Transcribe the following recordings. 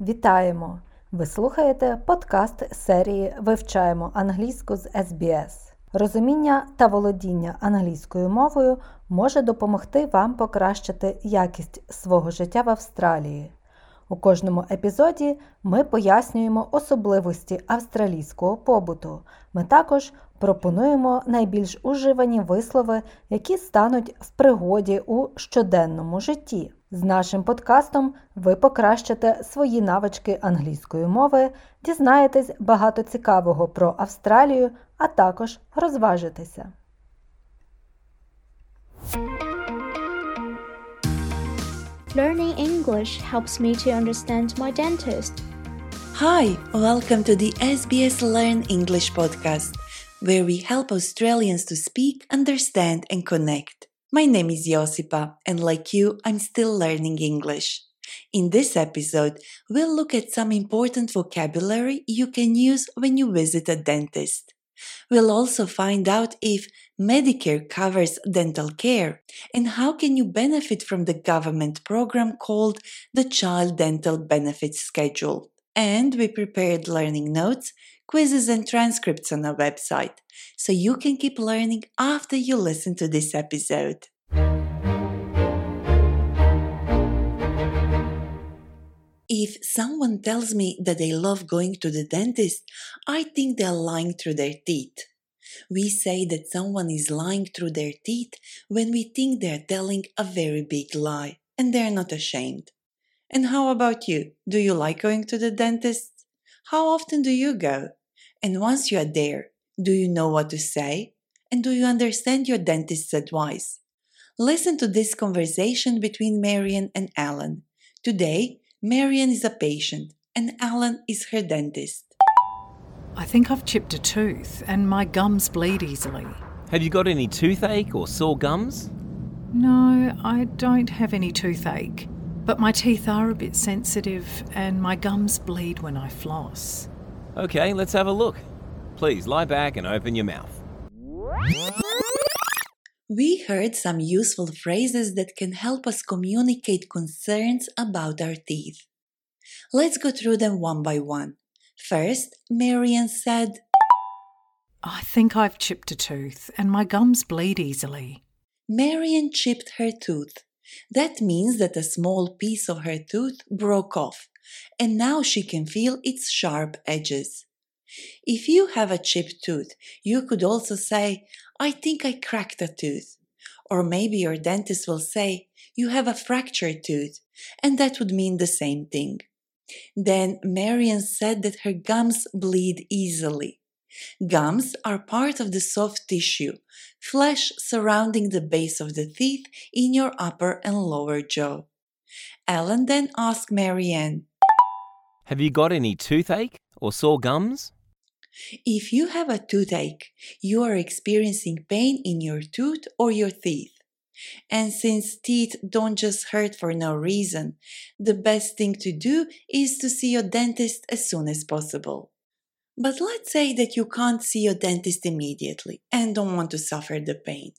Вітаємо! Ви слухаєте подкаст серії Вивчаємо англійську з SBS. Розуміння та володіння англійською мовою може допомогти вам покращити якість свого життя в Австралії. У кожному епізоді ми пояснюємо особливості австралійського побуту. Ми також пропонуємо найбільш уживані вислови, які стануть в пригоді у щоденному житті. З нашим подкастом ви покращите свої навички англійської мови, дізнаєтесь багато цікавого про Австралію, а також розважитеся. Learning English helps me to understand my dentist. Hi, welcome to the SBS Learn English podcast, where we help Australians to speak, understand, and connect. My name is Josipa, and like you, I'm still learning English. In this episode, we'll look at some important vocabulary you can use when you visit a dentist. We'll also find out if Medicare covers dental care and how can you benefit from the government program called the Child Dental Benefits Schedule. And we prepared learning notes, quizzes, and transcripts on our website, so you can keep learning after you listen to this episode. If someone tells me that they love going to the dentist, I think they're lying through their teeth. We say that someone is lying through their teeth when we think they're telling a very big lie and they're not ashamed. And how about you? Do you like going to the dentist? How often do you go? And once you are there, do you know what to say? And do you understand your dentist's advice? Listen to this conversation between Marian and Alan. Today, Marian is a patient and Alan is her dentist. I think I've chipped a tooth and my gums bleed easily. Have you got any toothache or sore gums? No, I don't have any toothache, but my teeth are a bit sensitive and my gums bleed when I floss. Okay, let's have a look. Please lie back and open your mouth. We heard some useful phrases that can help us communicate concerns about our teeth. Let's go through them one by one. First, Marian said, I think I've chipped a tooth and my gums bleed easily. Marian chipped her tooth. That means that a small piece of her tooth broke off, and now she can feel its sharp edges. If you have a chipped tooth, you could also say, I think I cracked a tooth. Or maybe your dentist will say, You have a fractured tooth, and that would mean the same thing. Then Marian said that her gums bleed easily. Gums are part of the soft tissue, flesh surrounding the base of the teeth in your upper and lower jaw. Alan then asked Marianne, Have you got any toothache or sore gums? If you have a toothache, you are experiencing pain in your tooth or your teeth. And since teeth don't just hurt for no reason, the best thing to do is to see your dentist as soon as possible. But let's say that you can't see your dentist immediately and don't want to suffer the pain.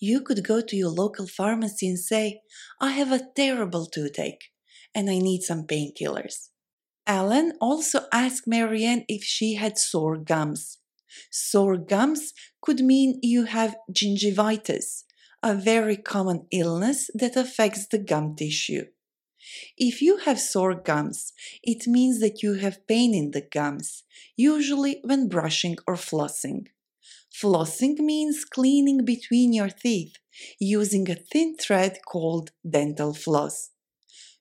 You could go to your local pharmacy and say, I have a terrible toothache and I need some painkillers. Alan also asked Marianne if she had sore gums. Sore gums could mean you have gingivitis, a very common illness that affects the gum tissue. If you have sore gums, it means that you have pain in the gums, usually when brushing or flossing. Flossing means cleaning between your teeth using a thin thread called dental floss.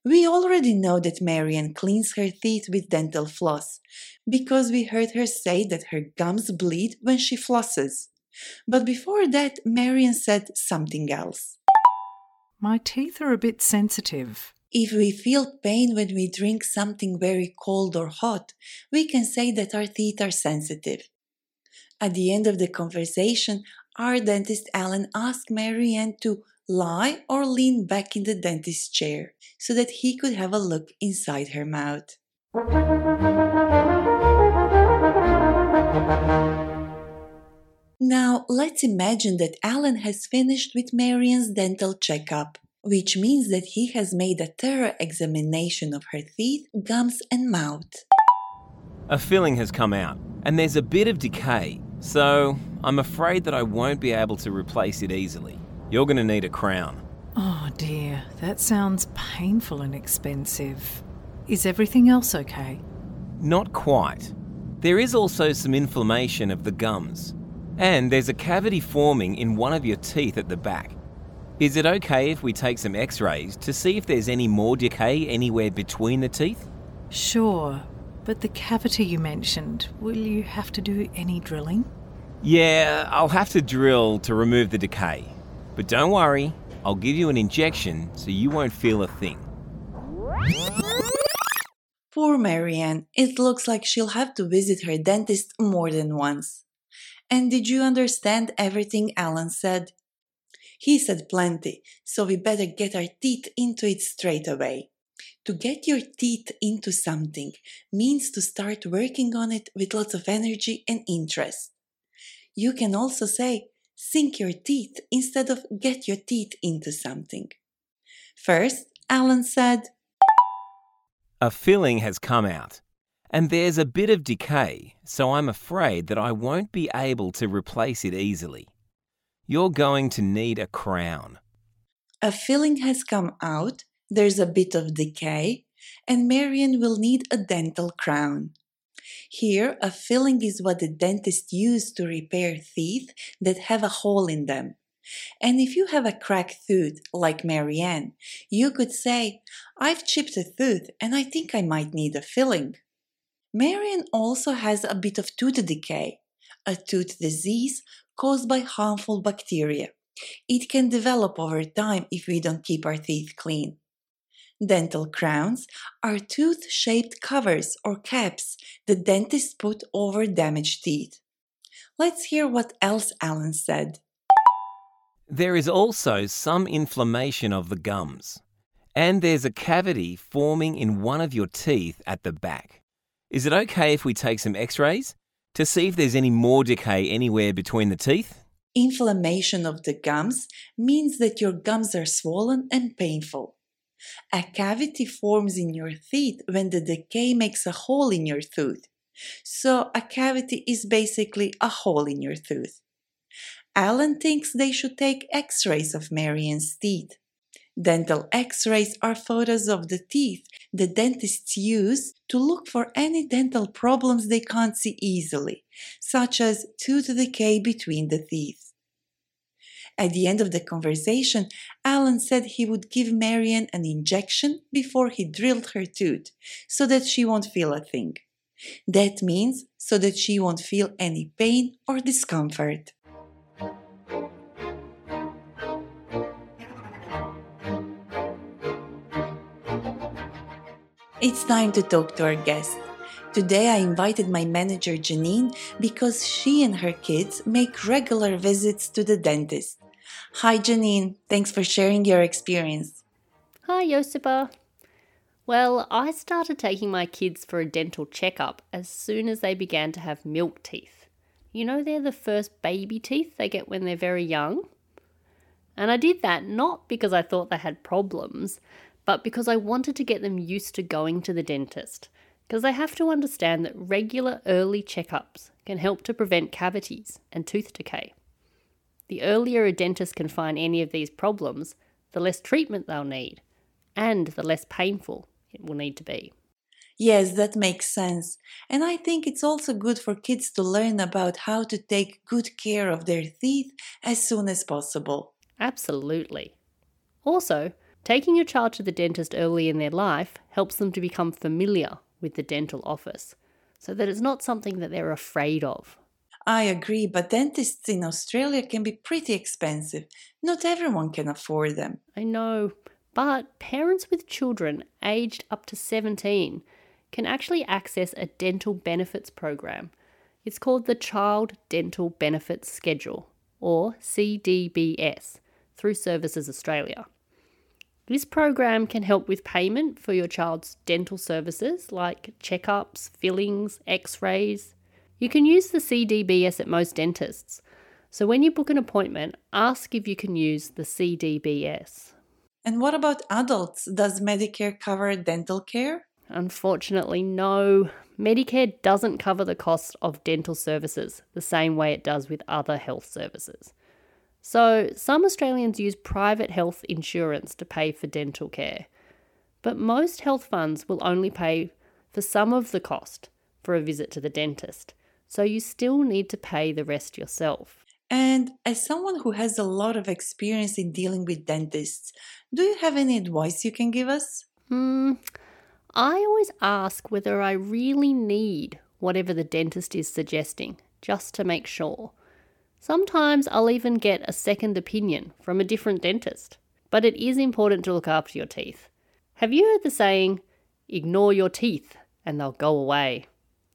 We already know that Marian cleans her teeth with dental floss because we heard her say that her gums bleed when she flosses. But before that, Marian said something else. My teeth are a bit sensitive. If we feel pain when we drink something very cold or hot, we can say that our teeth are sensitive. At the end of the conversation, our dentist Alan asked Marianne to lie or lean back in the dentist's chair so that he could have a look inside her mouth. Now, let's imagine that Alan has finished with Marianne's dental checkup. Which means that he has made a thorough examination of her teeth, gums, and mouth. A filling has come out, and there's a bit of decay, so I'm afraid that I won't be able to replace it easily. You're going to need a crown. Oh dear, that sounds painful and expensive. Is everything else okay? Not quite. There is also some inflammation of the gums, and there's a cavity forming in one of your teeth at the back. Is it okay if we take some x rays to see if there's any more decay anywhere between the teeth? Sure, but the cavity you mentioned, will you have to do any drilling? Yeah, I'll have to drill to remove the decay. But don't worry, I'll give you an injection so you won't feel a thing. Poor Marianne, it looks like she'll have to visit her dentist more than once. And did you understand everything Alan said? He said plenty, so we better get our teeth into it straight away. To get your teeth into something means to start working on it with lots of energy and interest. You can also say sink your teeth instead of get your teeth into something. First, Alan said, A filling has come out, and there's a bit of decay, so I'm afraid that I won't be able to replace it easily. You're going to need a crown. A filling has come out, there's a bit of decay, and Marian will need a dental crown. Here, a filling is what the dentist used to repair teeth that have a hole in them. And if you have a cracked tooth, like Marianne, you could say, I've chipped a tooth and I think I might need a filling. Marian also has a bit of tooth decay, a tooth disease caused by harmful bacteria. It can develop over time if we don't keep our teeth clean. Dental crowns are tooth shaped covers or caps the dentists put over damaged teeth. Let's hear what else Alan said. There is also some inflammation of the gums, and there's a cavity forming in one of your teeth at the back. Is it okay if we take some x rays to see if there's any more decay anywhere between the teeth? Inflammation of the gums means that your gums are swollen and painful. A cavity forms in your teeth when the decay makes a hole in your tooth. So, a cavity is basically a hole in your tooth. Alan thinks they should take x rays of Marian's teeth. Dental x rays are photos of the teeth the dentists use to look for any dental problems they can't see easily, such as tooth decay between the teeth. At the end of the conversation, Alan said he would give Marian an injection before he drilled her tooth so that she won't feel a thing. That means so that she won't feel any pain or discomfort. It's time to talk to our guest. Today I invited my manager Janine because she and her kids make regular visits to the dentist. Hi Janine, thanks for sharing your experience. Hi, Josipa. Well, I started taking my kids for a dental checkup as soon as they began to have milk teeth. You know, they're the first baby teeth they get when they're very young. And I did that not because I thought they had problems, but because I wanted to get them used to going to the dentist. Because they have to understand that regular early checkups can help to prevent cavities and tooth decay. The earlier a dentist can find any of these problems, the less treatment they'll need, and the less painful it will need to be. Yes, that makes sense. And I think it's also good for kids to learn about how to take good care of their teeth as soon as possible. Absolutely. Also, taking your child to the dentist early in their life helps them to become familiar with the dental office so that it's not something that they're afraid of. I agree, but dentists in Australia can be pretty expensive. Not everyone can afford them. I know, but parents with children aged up to 17 can actually access a dental benefits program. It's called the Child Dental Benefits Schedule, or CDBS, through Services Australia. This program can help with payment for your child's dental services like checkups, fillings, x rays. You can use the CDBS at most dentists, so when you book an appointment, ask if you can use the CDBS. And what about adults? Does Medicare cover dental care? Unfortunately, no. Medicare doesn't cover the cost of dental services the same way it does with other health services. So, some Australians use private health insurance to pay for dental care. But most health funds will only pay for some of the cost for a visit to the dentist. So, you still need to pay the rest yourself. And as someone who has a lot of experience in dealing with dentists, do you have any advice you can give us? Hmm. I always ask whether I really need whatever the dentist is suggesting, just to make sure. Sometimes I'll even get a second opinion from a different dentist. But it is important to look after your teeth. Have you heard the saying, ignore your teeth and they'll go away?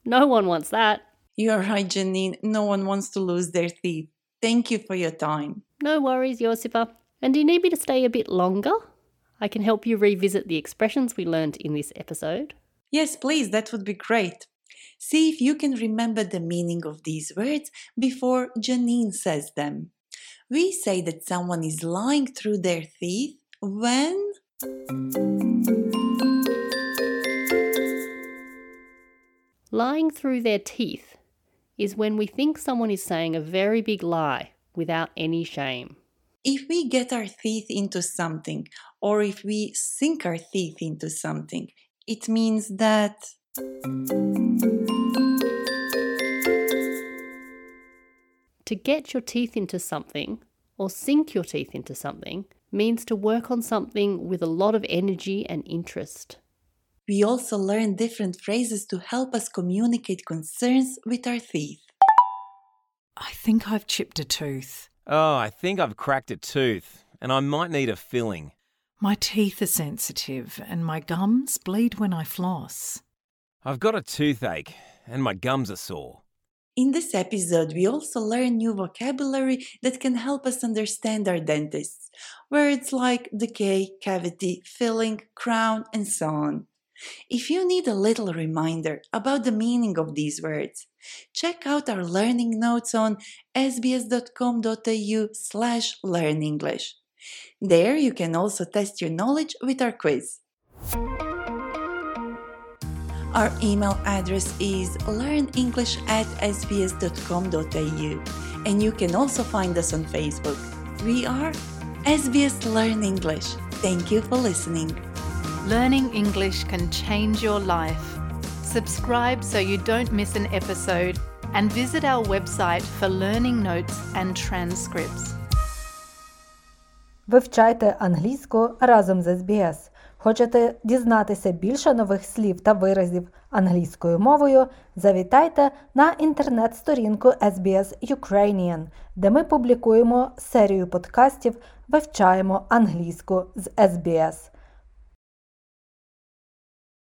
No one wants that. You're right, Janine. No one wants to lose their teeth. Thank you for your time. No worries, Josipa. And do you need me to stay a bit longer? I can help you revisit the expressions we learned in this episode. Yes, please, that would be great. See if you can remember the meaning of these words before Janine says them. We say that someone is lying through their teeth when. Lying through their teeth is when we think someone is saying a very big lie without any shame. If we get our teeth into something, or if we sink our teeth into something, it means that. To get your teeth into something, or sink your teeth into something, means to work on something with a lot of energy and interest. We also learn different phrases to help us communicate concerns with our teeth. I think I've chipped a tooth. Oh, I think I've cracked a tooth and I might need a filling. My teeth are sensitive and my gums bleed when I floss. I've got a toothache and my gums are sore. In this episode, we also learn new vocabulary that can help us understand our dentists. Words like decay, cavity, filling, crown, and so on. If you need a little reminder about the meaning of these words, check out our learning notes on sbs.com.au slash learnenglish. There you can also test your knowledge with our quiz. Our email address is learnenglish at sbs.com.au and you can also find us on Facebook. We are SBS Learn English. Thank you for listening. Learning English can change your life. Subscribe so you don't miss an episode and visit our website for learning notes and transcripts. Вивчайте англійську разом з SBS. Хочете дізнатися більше нових слів та виразів англійською мовою? Завітайте на інтернет-сторінку SBS Ukrainian, де ми публікуємо серію подкастів Вивчаємо англійську з SBS.